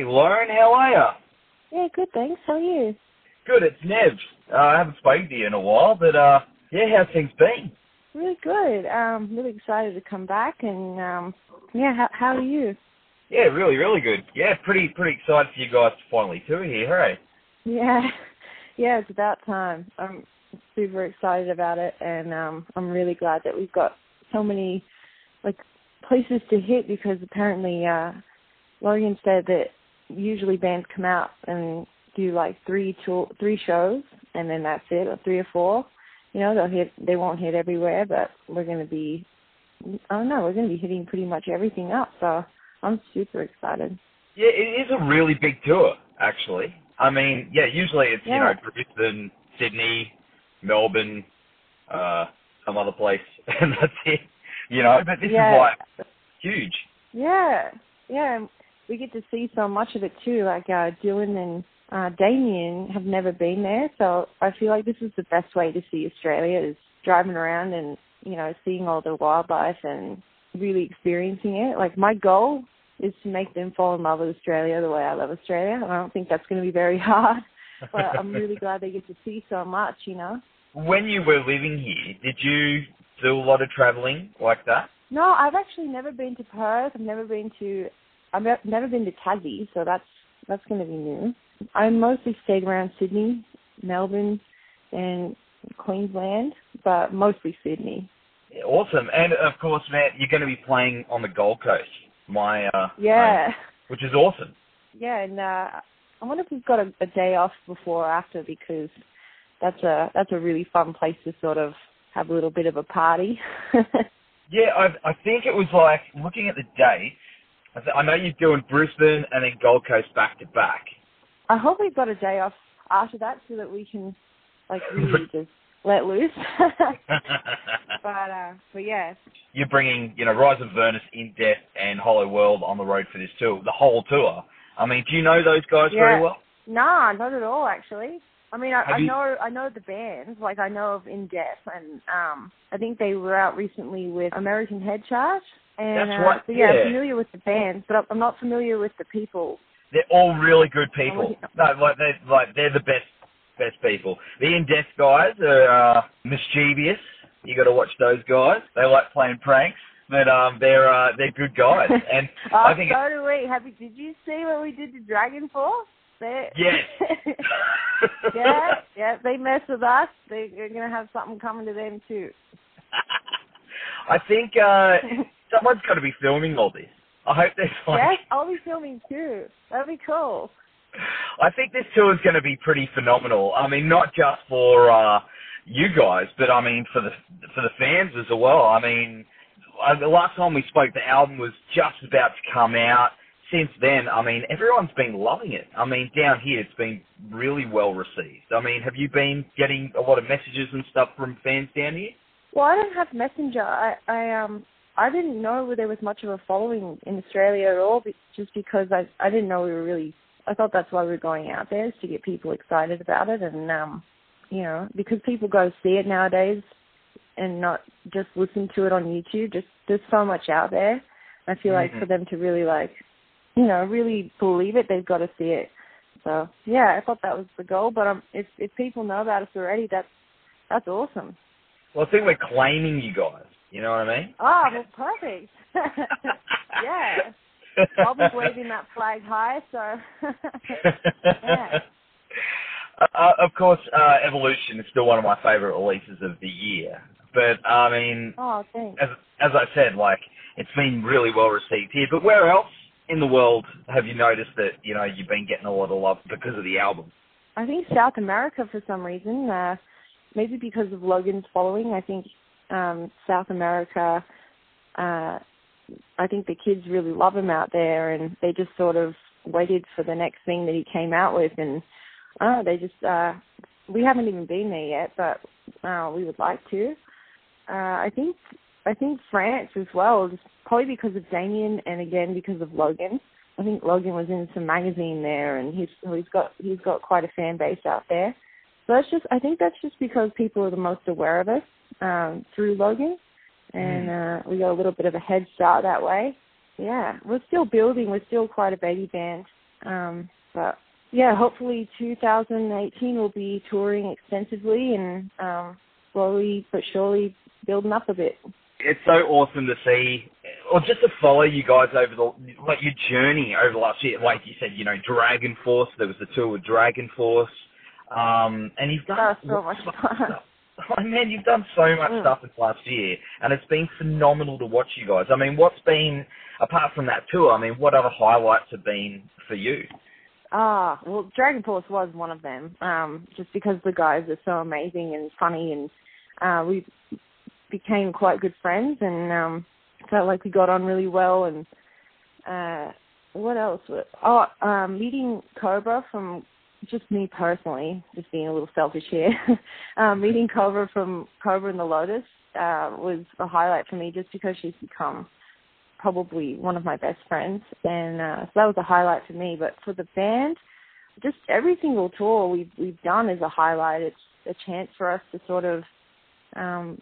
Hey, Lauren, how are you? Yeah, good, thanks. How are you? Good, it's Nev. Uh, I haven't spoken to you in a while, but uh, yeah, how's things been? Really good. Um, really excited to come back and um yeah, how how are you? Yeah, really, really good. Yeah, pretty, pretty excited for you guys to finally tour here, hey? Yeah. Yeah, it's about time. I'm super excited about it and um I'm really glad that we've got so many like places to hit because apparently uh Logan said that usually bands come out and do like three tour, three shows and then that's it, or three or four. You know, they'll hit they won't hit everywhere, but we're gonna be I don't know, we're gonna be hitting pretty much everything up, so I'm super excited. Yeah, it is a really big tour, actually. I mean, yeah, usually it's, you know, Brisbane, Sydney, Melbourne, uh, some other place, and that's it. You know, but this Yeah. is like huge. Yeah, yeah. We get to see so much of it too. Like uh, Dylan and uh, Damien have never been there, so I feel like this is the best way to see Australia is driving around and you know seeing all the wildlife and really experiencing it. Like my goal is to make them fall in love with Australia the way I love Australia, and I don't think that's going to be very hard. But I'm really glad they get to see so much. You know. When you were living here, did you do a lot of travelling like that? No, I've actually never been to Perth. I've never been to. I've never been to Tassie, so that's that's going to be new. I mostly stayed around Sydney, Melbourne, and Queensland, but mostly Sydney. Yeah, awesome. And of course, Matt, you're going to be playing on the Gold Coast. My uh, Yeah, home, which is awesome. yeah, and uh, I wonder if we've got a, a day off before or after because that's a that's a really fun place to sort of have a little bit of a party. Yeah, I I think it was like looking at the dates. I, th- I know you're doing Brisbane and then Gold Coast back to back. I hope we've got a day off after that so that we can like really just let loose. but uh, but yeah, You're bringing, you know, Rise of Vernus, In Death, and Hollow World on the road for this tour, the whole tour. I mean, do you know those guys very well? nah, not at all actually. I mean, I, I you- know I know the bands, like I know of In Death, and um, I think they were out recently with American Head Charge. And That's uh, right, so yeah, yeah. I'm familiar with the bands, but I'm not familiar with the people. They're all really good people. No, like they're like they're the best best people. The In Death guys are uh, mischievous. You got to watch those guys. They like playing pranks, but um, they're uh, they're good guys. And oh, I think so do we. Have you, did you see what we did to Dragon Force? They, Yes. yeah, yeah. They mess with us. They, they're gonna have something coming to them too. I think uh, someone's got to be filming all this. I hope there's like. yes, I'll be filming too. That'd be cool. I think this tour is going to be pretty phenomenal. I mean, not just for uh, you guys, but I mean for the for the fans as well. I mean, uh, the last time we spoke, the album was just about to come out. Since then, I mean, everyone's been loving it. I mean, down here, it's been really well received. I mean, have you been getting a lot of messages and stuff from fans down here? Well, I don't have Messenger. I, I um I didn't know there was much of a following in Australia at all, just because I I didn't know we were really. I thought that's why we were going out there is to get people excited about it, and um, you know, because people go see it nowadays and not just listen to it on YouTube. Just there's so much out there. I feel like Mhm. for them to really like, you know, really believe it, they've got to see it. So yeah, I thought that was the goal. But um, if if people know about us already, that's that's awesome. Well, I think we're claiming you guys. You know what I mean? Oh, well, perfect. yeah. I'll be waving that flag high, so. yeah. Uh, of course, uh, Evolution is still one of my favorite releases of the year. But I mean, Oh, as as I said, like it's been really well received here. But where else in the world have you noticed that you know you've been getting a lot of love because of the album? I think South America for some reason. Uh, maybe because of Logan's following. I think um, South America. Uh, I think the kids really love him out there, and they just sort of waited for the next thing that he came out with, and uh, they just uh, we haven't even been there yet, but uh, we would like to. Uh, I think I think France as well, just probably because of Damien, and again because of Logan. I think Logan was in some magazine there, and he's he's got he's got quite a fan base out there. So that's just I think that's just because people are the most aware of us um, through Logan, and mm. uh, we got a little bit of a head start that way. Yeah, we're still building. We're still quite a baby band, um, but yeah, hopefully 2018 will be touring extensively and um, slowly but surely building up a bit. It's so awesome to see, or just to follow you guys over the like your journey over the last year. Like you said, you know, Dragon Force. There was the tour with Dragon Force, um, and you've done so much stuff. Oh man, you've done so much mm. stuff this last year, and it's been phenomenal to watch you guys. I mean, what's been apart from that tour? I mean, what other highlights have been for you? Ah, well, Dragon Force was one of them. Um, just because the guys are so amazing and funny, and uh, we became quite good friends, and um, felt like we got on really well. And uh, what else? Oh, um, meeting Kobra from just me personally, just being a little selfish here. um, meeting Kobra from Kobra and the Lotus uh, was a highlight for me, just because she's become probably one of my best friends, and uh, so that was a highlight for me. But for the band, just every single tour we've we've done is a highlight. It's a chance for us to sort of um,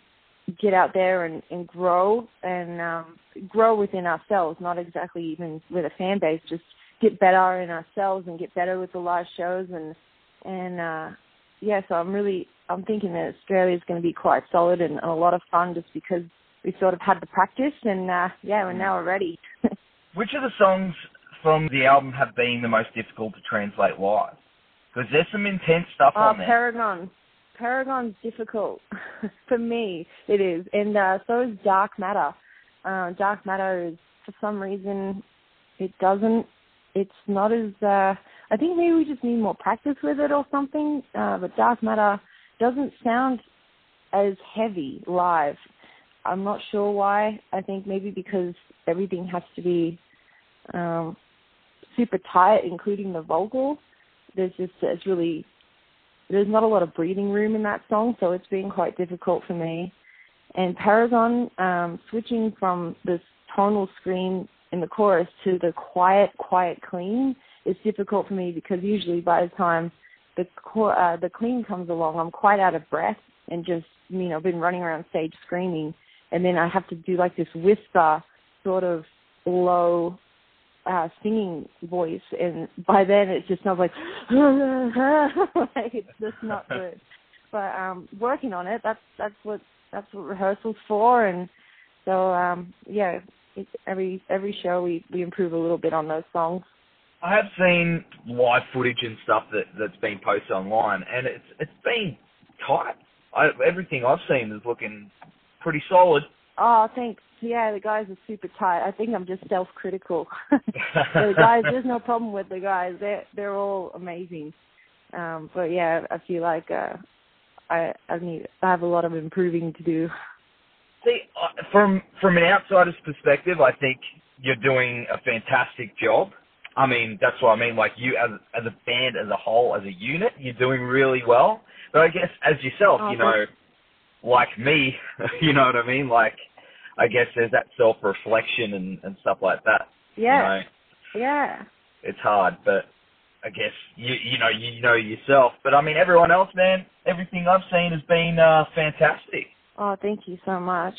get out there and, and grow and um, grow within ourselves, not exactly even with a fan base, just get better in ourselves and get better with the live shows and and uh, yeah. So I'm really I'm thinking that Australia is going to be quite solid and, and a lot of fun just because we sort of had the practice, and uh, yeah, and now we're ready. Which of the songs from the album have been the most difficult to translate live? Because there's some intense stuff uh, on there. Paragon. Paragon's difficult for me. It is, and uh, so is Dark Matter. Uh, Dark Matter is for some reason it doesn't. It's not as. Uh, I think maybe we just need more practice with it or something. Uh, but Dark Matter doesn't sound as heavy live I'm not sure why. I think maybe because everything has to be um, super tight, including the vocals. There's just it's really there's not a lot of breathing room in that song, so it's been quite difficult for me. And Paragon, um, switching from this tonal scream in the chorus to the quiet, quiet clean is difficult for me because usually by the time the uh, the clean comes along, I'm quite out of breath and just you know been running around stage screaming and then I have to do like this whisper sort of low uh singing voice and by then it just sounds like like it's just not good. But um working on it that's that's what that's what rehearsals for and so um yeah every every show we we improve a little bit on those songs I have seen live footage and stuff that that's been posted online, and it's it's been tight. I, everything I've seen is looking pretty solid. Oh, thanks. Yeah, the guys are super tight. I think I'm just self-critical. the guys, there's no problem with the guys. They're they're all amazing. Um, but yeah, I feel like uh, I I need I have a lot of improving to do. See, uh, from from an outsider's perspective, I think you're doing a fantastic job. I mean, that's what I mean. Like you, as as a band, as a whole, as a unit, you're doing really well. But I guess as yourself, oh, you know, like me, you know what I mean? Like, I guess there's that self reflection and, and stuff like that. Yeah. You know? Yeah. It's hard, but I guess you you know you know yourself. But I mean, everyone else, man, everything I've seen has been uh, fantastic. Oh, thank you so much.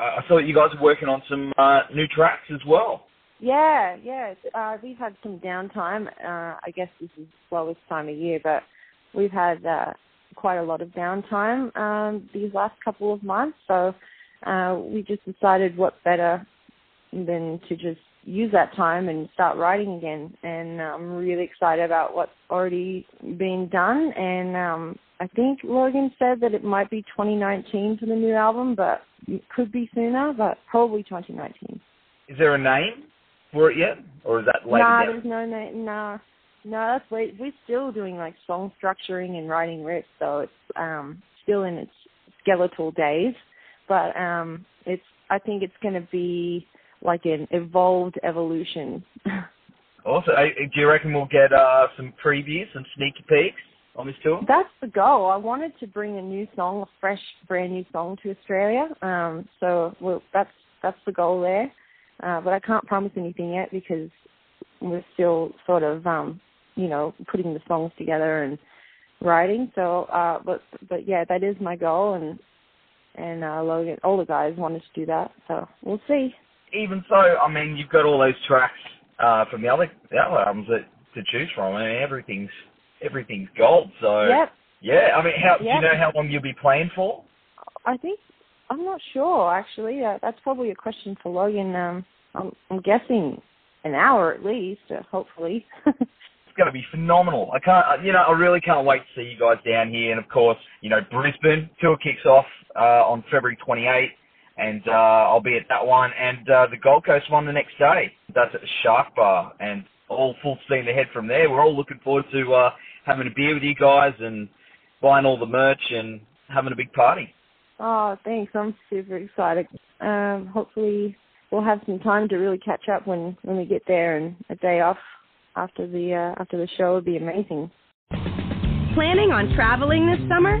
Uh, I saw that you guys are working on some uh, new tracks as well. Yeah, yeah. Uh, we've had some downtime. Uh, I guess this is the slowest time of year, but we've had uh, quite a lot of downtime um, these last couple of months. So uh, we just decided what better than to just use that time and start writing again. And I'm really excited about what's already been done. And um, I think Logan said that it might be 2019 for the new album, but it could be sooner, but probably 2019. Is there a name for it yet, or is that later? Nah, there's no name. Nah, No, that's late. We're still doing like song structuring and writing riffs, so it's um still in its skeletal days. But um it's I think it's going to be like an evolved evolution. Also, uh, do you reckon we'll get uh, some previews, some sneaky peeks on this tour? That's the goal. I wanted to bring a new song, a fresh, brand new song to Australia. Um, so well, that's that's the goal there. Uh, but I can't promise anything yet because we're still sort of, um, you know, putting the songs together and writing. So, uh, but but yeah, that is my goal, and and uh, Logan, all the guys wanted to do that. So we'll see. Even so, I mean, you've got all those tracks uh, from the other the other albums that to choose from. I mean, everything's everything's gold. So yep. yeah, I mean, how yep. do you know how long you'll be playing for? I think I'm not sure actually. Uh, that's probably a question for Logan. Um, I'm, I'm guessing an hour at least, uh, hopefully. it's going to be phenomenal. I can't, you know, I really can't wait to see you guys down here. And of course, you know, Brisbane tour kicks off uh, on February 28th and uh, I'll be at that one. And uh, the Gold Coast one the next day. That's at the Shark Bar, and all full steam ahead from there. We're all looking forward to uh, having a beer with you guys and buying all the merch and having a big party. Oh, thanks. I'm super excited. Um, hopefully, we'll have some time to really catch up when when we get there, and a day off after the uh, after the show would be amazing. Planning on traveling this summer?